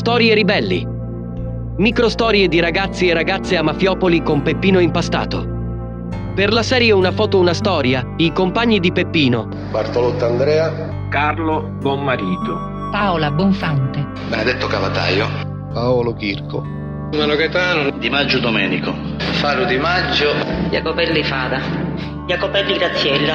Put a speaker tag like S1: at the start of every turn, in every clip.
S1: Storie ribelli. Microstorie di ragazzi e ragazze a Mafiopoli con Peppino impastato. Per la serie Una foto, una storia, i compagni di Peppino.
S2: Bartolotto Andrea.
S3: Carlo Bonmarito.
S4: Paola Bonfante.
S5: Benedetto Cavataio.
S6: Paolo Chirco.
S7: Mano Gaetano.
S8: Di Maggio Domenico.
S9: Faro Di Maggio.
S10: Jacopelli Fada. Jacopelli Graziella.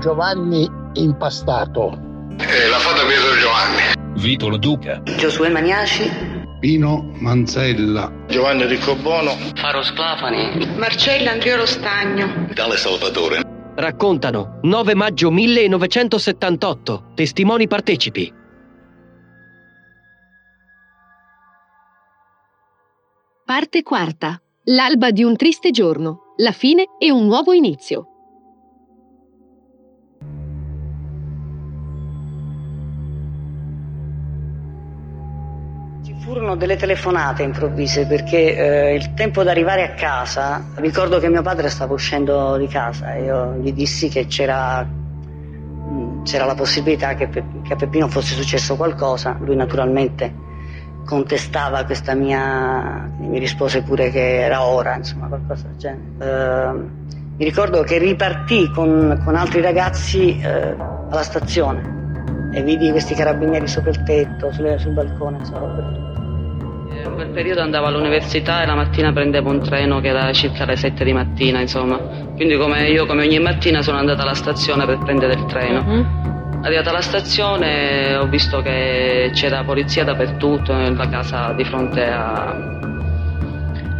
S11: Giovanni Impastato.
S12: Eh, la foto Pietro Giovanni.
S13: Vitolo Duca.
S14: Giosuè Maniaci.
S15: Pino Manzella.
S16: Giovanni Riccobono.
S17: Faro Sclafani.
S18: Marcella Andriolo Stagno.
S19: Vitale Salvatore.
S1: Raccontano 9 maggio 1978. Testimoni partecipi.
S20: Parte quarta. L'alba di un triste giorno, la fine e un nuovo inizio.
S14: Furono delle telefonate improvvise perché eh, il tempo di arrivare a casa, ricordo che mio padre stava uscendo di casa e io gli dissi che c'era, c'era la possibilità che, che a Peppino fosse successo qualcosa, lui naturalmente contestava questa mia, mi rispose pure che era ora, insomma qualcosa del genere. Uh, mi ricordo che ripartì con, con altri ragazzi uh, alla stazione e vidi questi carabinieri sopra il tetto, sul, sul balcone, insomma.
S17: In quel periodo andavo all'università e la mattina prendevo un treno che era circa le 7 di mattina, insomma. Quindi come io come ogni mattina sono andata alla stazione per prendere il treno. Uh-huh. Arrivata alla stazione ho visto che c'era polizia dappertutto, nella casa di fronte a,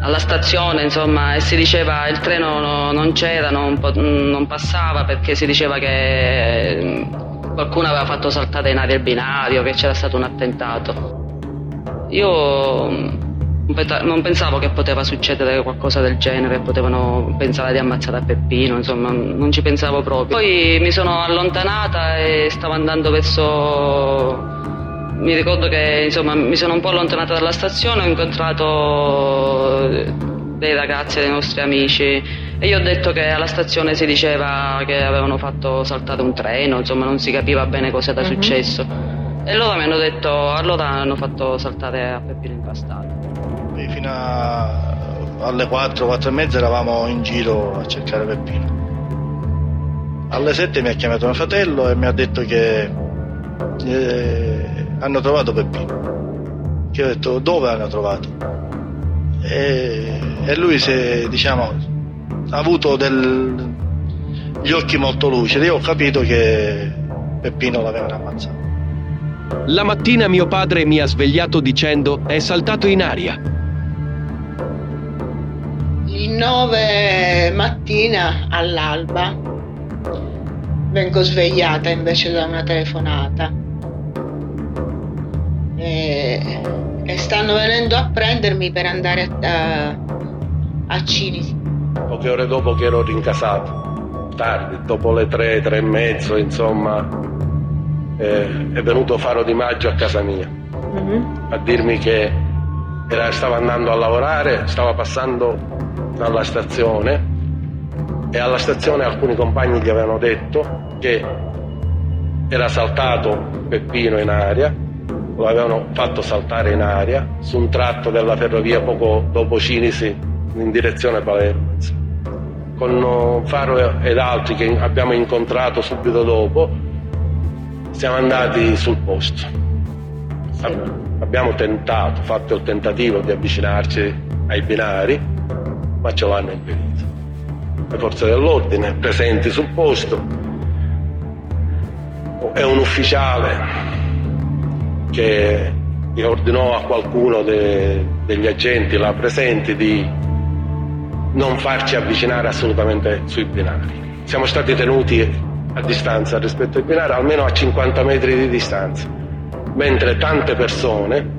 S17: alla stazione, insomma, e si diceva il treno no, non c'era, non, non, passava perché si diceva che qualcuno aveva fatto saltare in aria il binario, che c'era stato un attentato. Io non pensavo che poteva succedere qualcosa del genere, potevano pensare di ammazzare a Peppino, insomma, non ci pensavo proprio. Poi mi sono allontanata e stavo andando verso. Mi ricordo che insomma, mi sono un po' allontanata dalla stazione, ho incontrato dei ragazzi, dei nostri amici e io ho detto che alla stazione si diceva che avevano fatto saltare un treno, insomma non si capiva bene cosa era uh-huh. successo. E loro mi hanno detto, allora hanno fatto saltare a Peppino impastato
S16: fino a, alle 4, 4 e mezza eravamo in giro a cercare Peppino. Alle 7 mi ha chiamato mio fratello e mi ha detto che eh, hanno trovato Peppino. Che ho detto dove hanno trovato? E, e lui si, diciamo, ha avuto del, gli occhi molto lucidi. Io ho capito che Peppino l'avevano ammazzato.
S1: La mattina mio padre mi ha svegliato dicendo è saltato in aria.
S21: Il 9 mattina all'alba vengo svegliata invece da una telefonata e, e stanno venendo a prendermi per andare a, a, a Cinisi.
S2: Poche ore dopo che ero rincasato, tardi, dopo le tre, tre e mezzo, insomma, eh, è venuto Faro di Maggio a casa mia mm-hmm. a dirmi che era, stava andando a lavorare, stava passando dalla stazione e alla stazione alcuni compagni gli avevano detto che era saltato Peppino in aria, lo avevano fatto saltare in aria su un tratto della ferrovia poco dopo Cinisi in direzione Palermo. Con Faro ed altri che abbiamo incontrato subito dopo siamo andati sul posto. Abbiamo tentato, fatto il tentativo di avvicinarci ai binari, ma ce l'hanno impedito. Le forze dell'ordine presenti sul posto è un ufficiale che ordinò a qualcuno de, degli agenti là presenti di non farci avvicinare assolutamente sui binari. Siamo stati tenuti a distanza rispetto ai binari, almeno a 50 metri di distanza, mentre tante persone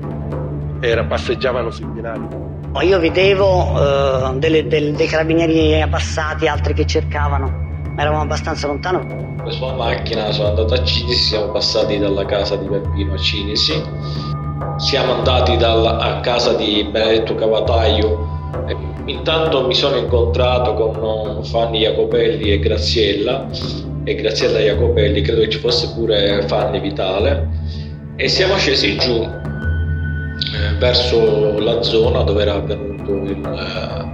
S2: era, passeggiavano sui binari.
S14: Io vedevo uh, delle, del, dei carabinieri abbassati, altri che cercavano, ma eravamo abbastanza lontano.
S22: La macchina, sono andato a Cinisi, siamo passati dalla casa di Peppino a Cinisi, siamo andati dalla, a casa di Benedetto Cavataio. E intanto mi sono incontrato con Fanny Jacopelli e Graziella, e Graziella Jacopelli, credo che ci fosse pure Fanny Vitale, e siamo scesi giù verso la zona dove era avvenuto il, eh.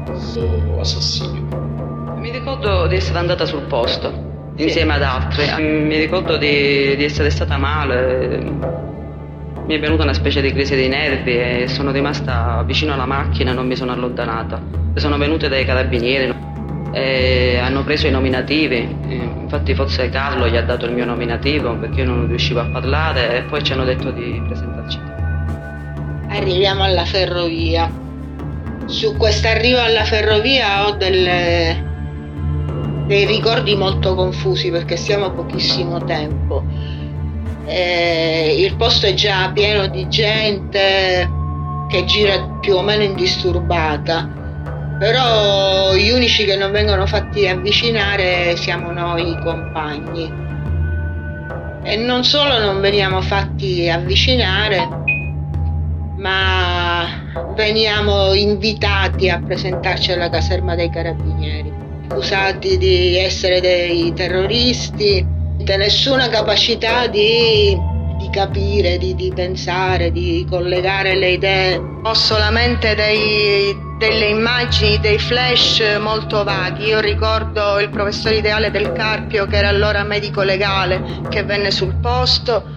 S17: Mi ricordo di essere andata sul posto insieme ad altri. Mi ricordo di, di essere stata male. Mi è venuta una specie di crisi dei nervi e sono rimasta vicino alla macchina e non mi sono allontanata. Sono venute dai carabinieri e hanno preso i nominativi. Infatti forse Carlo gli ha dato il mio nominativo perché io non riuscivo a parlare e poi ci hanno detto di presentarci.
S21: Arriviamo alla ferrovia. Su questo arrivo alla ferrovia ho delle, dei ricordi molto confusi perché siamo a pochissimo tempo. E il posto è già pieno di gente che gira più o meno indisturbata, però gli unici che non vengono fatti avvicinare siamo noi compagni. E non solo non veniamo fatti avvicinare, ma veniamo invitati a presentarci alla caserma dei carabinieri, accusati di essere dei terroristi, di nessuna capacità di, di capire, di, di, pensare, di collegare le idee. Ho solamente dei, delle immagini, dei flash molto vaghi. Io ricordo il professor ideale del Carpio, che era allora medico legale, che venne sul posto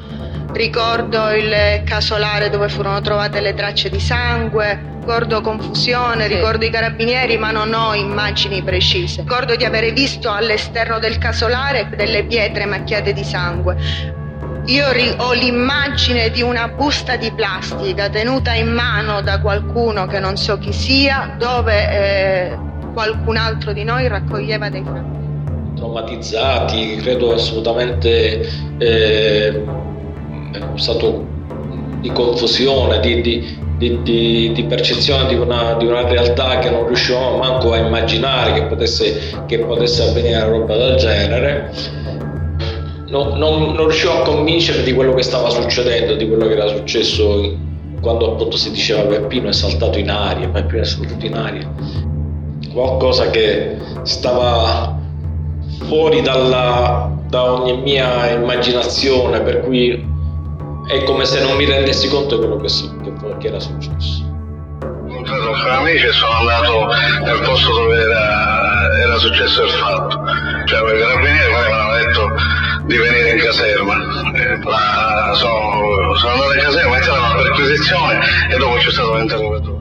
S21: ricordo il casolare dove furono trovate le tracce di sangue, ricordo confusione, sì. ricordo i carabinieri, ma non ho immagini precise. Ricordo di avere visto all'esterno del casolare delle pietre macchiate di sangue. Io ho l'immagine di una busta di plastica tenuta in mano da qualcuno che non so chi sia, dove eh, qualcun altro di noi raccoglieva dei frammenti.
S22: Traumatizzati, credo assolutamente eh, stato di confusione, di, di, di, di percezione di una, una, realtà che non riuscivamo manco a immaginare che potesse, che potesse avvenire una roba del genere. Non, non, riuscivo a convincere di quello che stava succedendo, di quello che era successo quando appunto si diceva Peppino è saltato in aria, Peppino è saltato in aria. Qualcosa che stava fuori dalla, da ogni mia immaginazione, per cui è come se non mi rendessi conto di quello che, che, che era successo.
S12: Incontrato con amici e sono andato nel posto dove era, era successo il fatto. Cioè, i carabinieri mi avevano detto di venire in caserma. La, sono, sono andato in caserma, è stata una perquisizione e dopo c'è stato l'interrogatorio.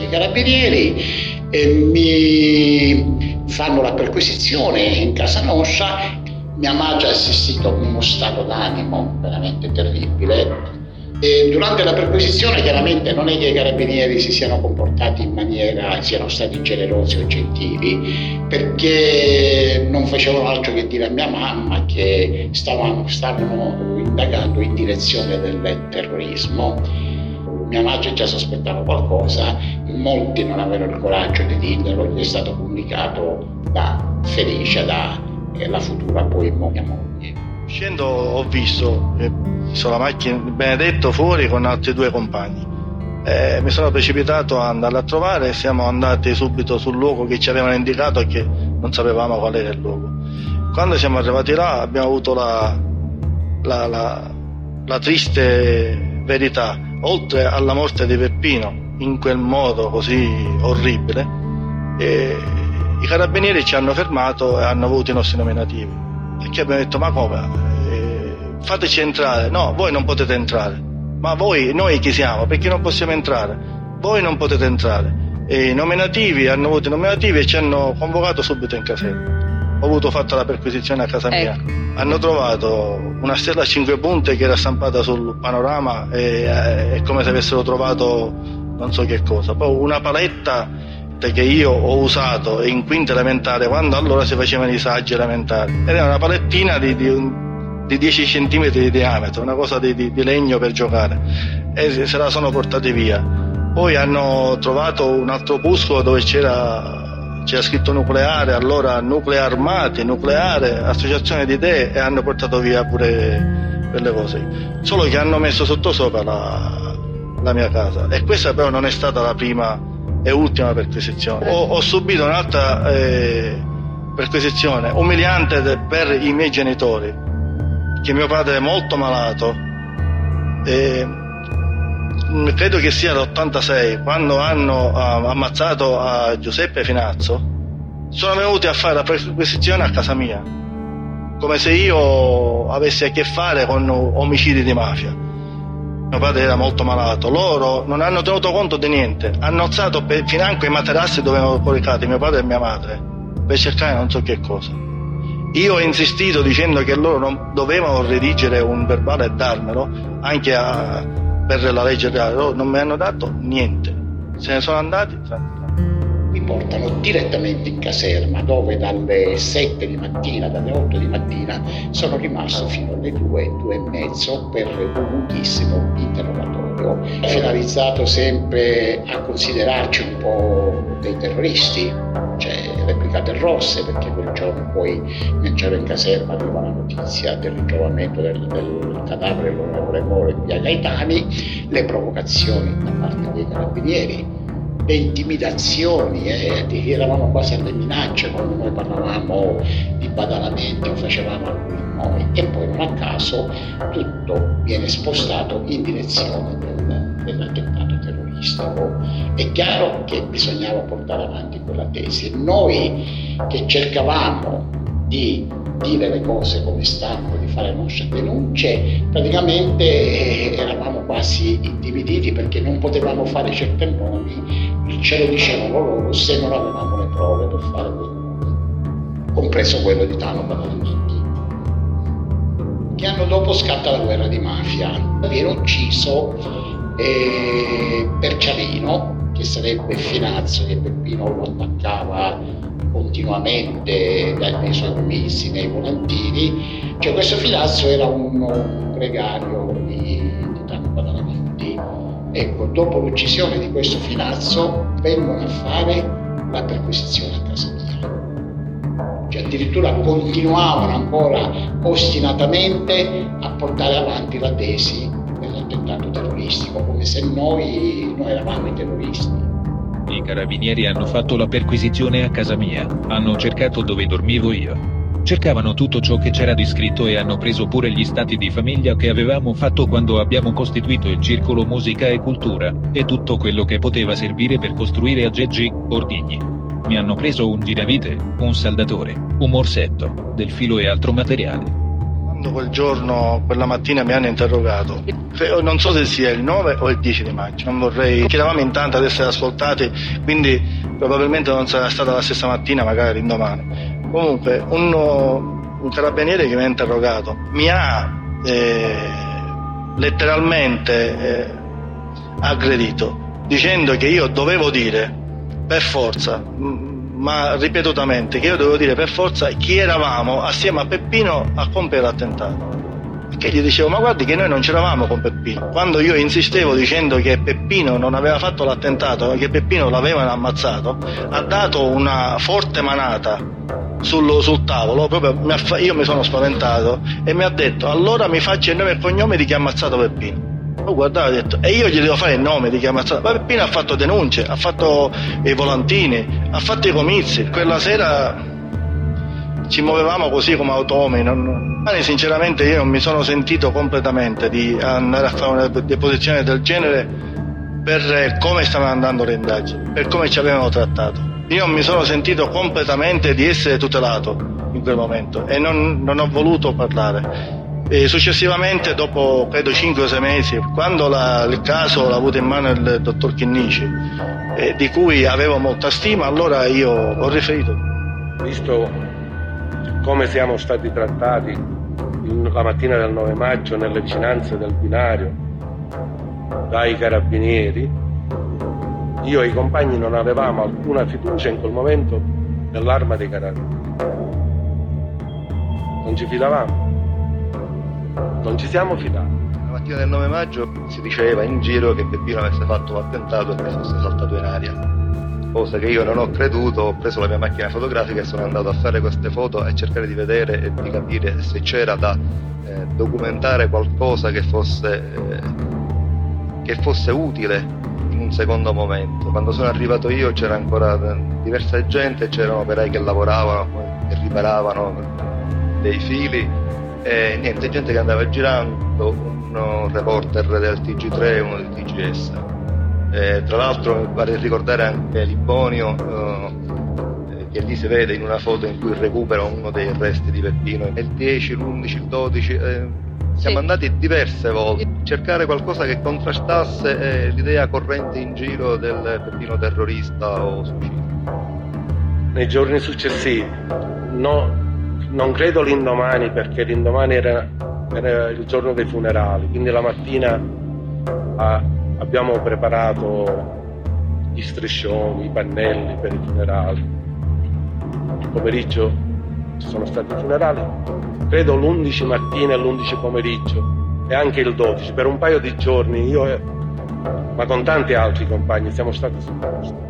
S11: I carabinieri eh, mi fanno la perquisizione in casa nostra mia madre ha assistito in uno stato d'animo veramente terribile. E durante la perquisizione chiaramente non è che i carabinieri si siano comportati in maniera, siano stati generosi o gentili, perché non facevano altro che dire a mia mamma che stavano, stavano indagando in direzione del terrorismo. Mia madre già sospettava qualcosa, molti non avevano il coraggio di dirlo, gli è stato comunicato da Felicia, da la futura poi mia moglie.
S16: Scendo ho visto eh, sulla macchina Benedetto fuori con altri due compagni. Eh, mi sono precipitato a andarla a trovare e siamo andati subito sul luogo che ci avevano indicato e che non sapevamo qual era il luogo. Quando siamo arrivati là abbiamo avuto la, la, la, la triste verità, oltre alla morte di Peppino in quel modo così orribile, eh, i carabinieri ci hanno fermato e hanno avuto i nostri nominativi. Che abbiamo detto, ma come? Eh, fateci entrare. No, voi non potete entrare. Ma voi, noi chi siamo? Perché non possiamo entrare? Voi non potete entrare. E i nominativi hanno avuto i nominativi e ci hanno convocato subito in caserma. Ho avuto fatto la perquisizione a casa mia. Ecco. Hanno trovato una stella a cinque punte che era stampata sul panorama e eh, è come se avessero trovato non so che cosa. Poi una paletta che io ho usato in quinta elementare quando allora si facevano i saggi elementari ed era una palettina di, di, di 10 cm di diametro, una cosa di, di, legno per giocare e se la sono portati via. Poi hanno trovato un altro opuscolo dove c'era, c'era scritto nucleare, allora nuclei armati, nucleare, associazione di idee e hanno portato via pure quelle cose. Solo che hanno messo sottosopra la, la mia casa e questa però non è stata la prima e ultima perquisizione. Ho, ho subito un'altra eh, perquisizione umiliante per i miei genitori, che mio padre è molto malato e credo che sia l'86, quando hanno uh, ammazzato a Giuseppe Finazzo, sono venuti a fare la perquisizione a casa mia, come se io avessi a che fare con omicidi di mafia. Mio padre era molto malato, loro non hanno tenuto conto di niente, hanno alzato financo i materassi dove erano coricati mio padre e mia madre per cercare non so che cosa. Io ho insistito dicendo che loro non dovevano redigere un verbale e darmelo, anche a, per la legge reale, loro non mi hanno dato niente, se ne sono andati
S11: mi portano direttamente in caserma dove dalle 7 di mattina, dalle 8 di mattina sono rimasto fino alle 2, 2 e mezzo per un lunghissimo interrogatorio finalizzato sempre a considerarci un po' dei terroristi cioè le brigate rosse perché quel giorno poi mentre ero in caserma arriva la notizia del ritrovamento del, del cadavere dell'onorevole Moro in via Gaetani le provocazioni da parte dei carabinieri le intimidazioni, eh, eravamo quasi alle minacce quando noi parlavamo di badalamenti o facevamo alcuni noi e poi non a caso tutto viene spostato in direzione del, dell'attentato terroristico. È chiaro che bisognava portare avanti quella tesi. Noi che cercavamo di dire le cose come stanno, di fare le nostre denunce, praticamente eh, eravamo quasi intimiditi perché non potevamo fare certe nomi, ce lo dicevano loro se non avevamo le prove per fare quei nomi, compreso quello di Tano Badalamenti. Che anno dopo scatta la guerra di mafia, viene ucciso eh, Perciavino, che sarebbe Finazzo, che Peppino lo attaccava continuamente nei suoi commessi, nei volantini, cioè questo filazzo era un, un gregario di. Ecco, dopo l'uccisione di questo filazzo vengono a fare la perquisizione a casa mia. Cioè addirittura continuavano ancora ostinatamente a portare avanti la tesi dell'attentato terroristico, come se noi, noi eravamo i terroristi.
S4: I carabinieri hanno fatto la perquisizione a casa mia, hanno cercato dove dormivo io. Cercavano tutto ciò che c'era di scritto e hanno preso pure gli stati di famiglia che avevamo fatto quando abbiamo costituito il circolo musica e cultura, e tutto quello che poteva servire per costruire aggeggi, ordigni. Mi hanno preso un giravite, un saldatore, un morsetto, del filo e altro materiale.
S16: Quando quel giorno, quella mattina mi hanno interrogato, non so se sia il 9 o il 10 di maggio, non vorrei, che eravamo in tanti ad essere ascoltati, quindi probabilmente non sarà stata la stessa mattina, magari l'indomani. Comunque, un, un carabiniere che mi ha interrogato mi ha eh, letteralmente eh, aggredito, dicendo che io dovevo dire per forza ma ripetutamente che io dovevo dire per forza chi eravamo assieme a Peppino a compiere l'attentato. Che gli dicevo, ma guardi che noi non c'eravamo con Peppino. Quando io insistevo dicendo che Peppino non aveva fatto l'attentato, che Peppino l'avevano ammazzato, ha dato una forte manata sul, sul tavolo, mi ha, io mi sono spaventato e mi ha detto allora mi faccia il nome e cognome di chi ha ammazzato Peppino. Oh, guardate, ha detto, e io gli devo fare il nome di chi ha ammazzato. Ma Peppino ha fatto denunce, ha fatto i volantini, ha fatto i comizi. Quella sera ci muovevamo così come automi. Non... Sinceramente io non mi sono sentito completamente di andare a fare una deposizione del genere per come stavano andando le indagini, per come ci avevano trattato. Io mi sono sentito completamente di essere tutelato in quel momento e non, non ho voluto parlare. E successivamente, dopo credo 5 o 6 mesi, quando la, il caso l'ha avuto in mano il dottor Chinnici, eh, di cui avevo molta stima, allora io ho riferito.
S2: Visto come siamo stati trattati la mattina del 9 maggio nelle vicinanze del binario dai carabinieri, io e i compagni non avevamo alcuna fiducia in quel momento nell'arma dei carabinieri. Non ci fidavamo non ci siamo fidati.
S5: La mattina del 9 maggio si diceva in giro che Peppino avesse fatto un attentato e che fosse saltato in aria. Cosa che io non ho creduto, ho preso la mia macchina fotografica e sono andato a fare queste foto e cercare di vedere e di capire se c'era da eh, documentare qualcosa che fosse, eh, che fosse utile secondo momento. Quando sono arrivato io c'era ancora diversa gente, c'erano operai che lavoravano, che riparavano dei fili e niente, gente che andava girando, un reporter del TG3 e uno del TGS. Eh, tra l'altro mi pare ricordare anche Libonio eh, che lì si vede in una foto in cui recupera uno dei resti di Peppino, il 10, l'11, il 12. Eh, siamo sì. andati diverse volte a cercare qualcosa che contrastasse eh, l'idea corrente in giro del Peppino terrorista o suicidio.
S2: Nei giorni successivi, no, non credo l'indomani perché l'indomani era, era, il giorno dei funerali, quindi la mattina ah, abbiamo preparato gli striscioni, i pannelli per i funerali. Il pomeriggio ci sono stati i funerali, credo l'11 mattina e l'11 pomeriggio e anche il 12, per un paio di giorni io e, ma con tanti altri compagni siamo stati sul posto.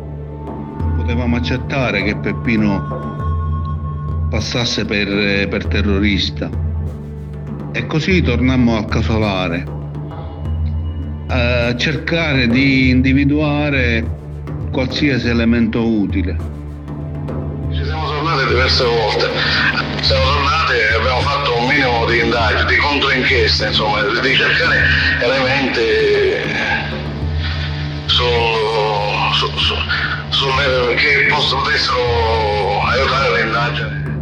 S15: Potevamo accettare che Peppino passasse per, per terrorista e così tornammo a casolare a cercare di individuare qualsiasi elemento utile.
S12: Tornati diverse volte, siamo tornati e abbiamo fatto un minimo di indagini, di controinchieste, insomma, di cercare elementi su, su, su, sulle, che potessero aiutare indagini.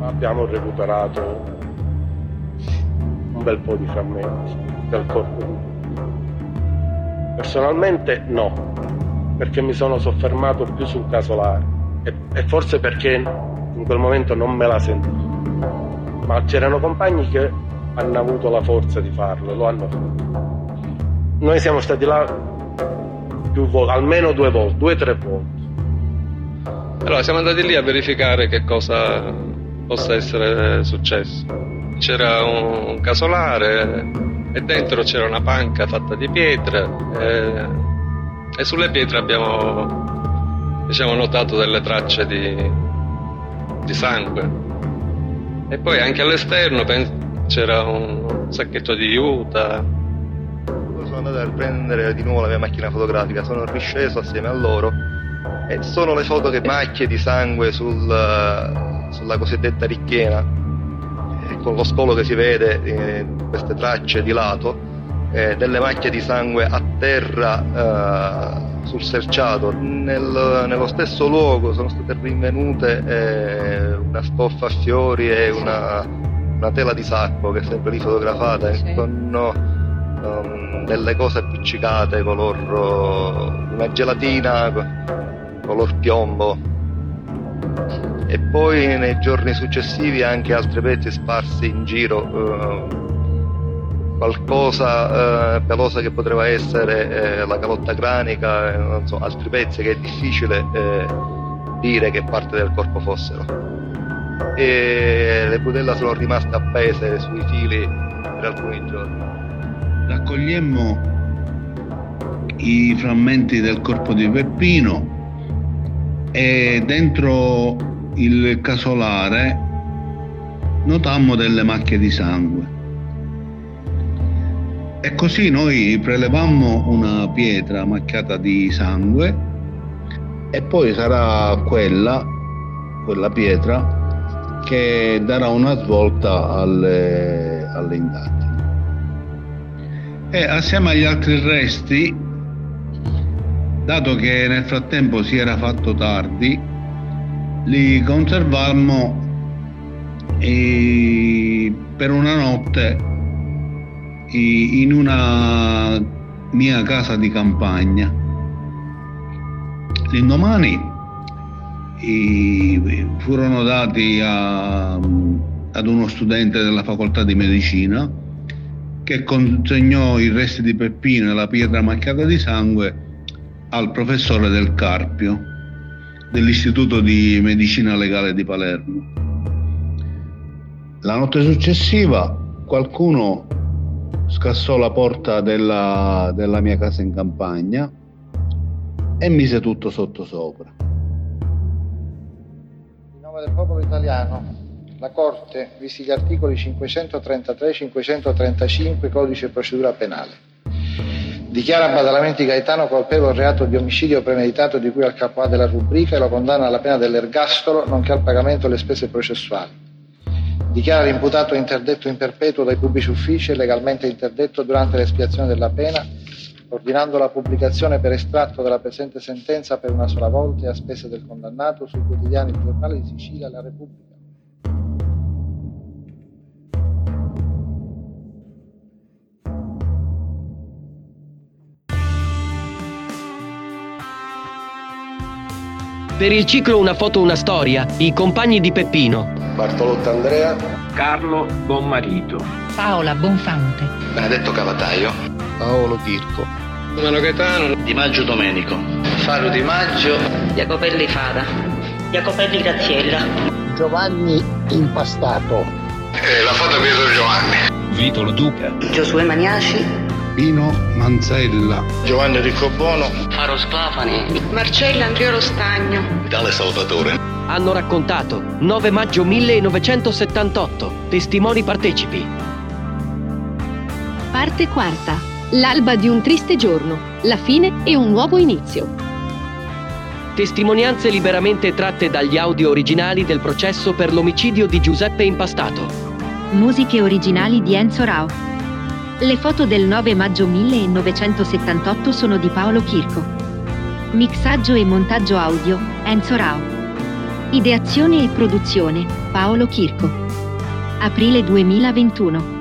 S2: Abbiamo recuperato un bel po' di frammenti del corpo Personalmente no, perché mi sono soffermato più sul casolare e, e forse perché in quel momento non me la sentivo. Ma c'erano compagni che hanno avuto la forza di farlo, lo hanno fatto. Noi siamo stati là volte, almeno due volte, due o tre volte.
S6: Allora siamo andati lì a verificare che cosa possa essere successo. C'era un casolare e dentro c'era una panca fatta di pietre e, e sulle pietre abbiamo diciamo, notato delle tracce di, di sangue. E poi anche all'esterno c'era un sacchetto di juta.
S5: Sono andato a prendere di nuovo la mia macchina fotografica. Sono risceso assieme a loro e sono le foto che macchie di sangue sul, sulla cosiddetta ricchiena con lo scolo che si vede, eh, queste tracce di lato, eh, delle macchie di sangue a terra eh, sul selciato. Nel, nello stesso luogo sono state rinvenute eh, una stoffa a fiori e una, una, tela di sacco che è sempre lì fotografata sì. con um, delle cose appiccicate, color una gelatina color piombo e poi nei giorni successivi anche altri pezzi sparsi in giro, eh, qualcosa eh, pelosa che poteva essere eh, la calotta cranica, non so, altri pezzi che è difficile eh, dire che parte del corpo fossero. E le budella sono rimaste appese sui fili per alcuni giorni.
S15: Raccogliemmo i frammenti del corpo di Peppino e dentro il casolare notammo delle macchie di sangue. E così noi prelevammo una pietra macchiata di sangue e poi sarà quella, quella pietra, che darà una svolta alle, alle indagini. E assieme agli altri resti, dato che nel frattempo si era fatto tardi, li conservammo per una notte in una mia casa di campagna. L'indomani furono dati a, ad uno studente della facoltà di medicina che consegnò i resti di Peppino e la pietra macchiata di sangue al professore del Carpio dell'Istituto di Medicina Legale di Palermo. La notte successiva qualcuno scassò la porta della, della mia casa in campagna e mise tutto sotto sopra.
S7: In nome del popolo italiano, la Corte, visti gli articoli 533 e 535 Codice Procedura Penale, Dichiara Badalamenti Gaetano colpevole del reato di omicidio premeditato di cui al capo A della rubrica e lo condanna alla pena dell'ergastolo nonché al pagamento delle spese processuali Dichiara l'imputato interdetto in perpetuo dai pubblici uffici e legalmente interdetto durante l'espiazione della pena, ordinando la pubblicazione per estratto della presente sentenza per una sola volta e a spese del condannato sui quotidiani Il Giornale di Sicilia La Repubblica.
S1: Per il ciclo Una foto, una storia, i compagni di Peppino.
S2: Bartolotto Andrea.
S3: Carlo Bonmarito.
S8: Paola Bonfante.
S5: Benedetto Cavataio.
S9: Paolo Chirco.
S6: Romano Gaetano.
S9: Di Maggio Domenico.
S5: Faro Di Maggio.
S10: Jacopelli Fada. Jacopelli Graziella.
S11: Giovanni Impastato.
S12: Eh, la foto Pietro Giovanni.
S4: Vitolo Duca.
S10: Giosuè Maniaci.
S15: Pino Manzella.
S16: Giovanni Riccobono.
S10: Faro Sclafani.
S18: Marcella Andriolo Stagno.
S9: Vitale Salvatore.
S1: Hanno raccontato 9 maggio 1978. Testimoni partecipi.
S20: Parte quarta. L'alba di un triste giorno. La fine e un nuovo inizio.
S1: Testimonianze liberamente tratte dagli audio originali del processo per l'omicidio di Giuseppe Impastato.
S13: Musiche originali di Enzo Rao. Le foto del 9 maggio 1978 sono di Paolo Chirco. Mixaggio e montaggio audio Enzo Rao. Ideazione e produzione Paolo Chirco. Aprile 2021.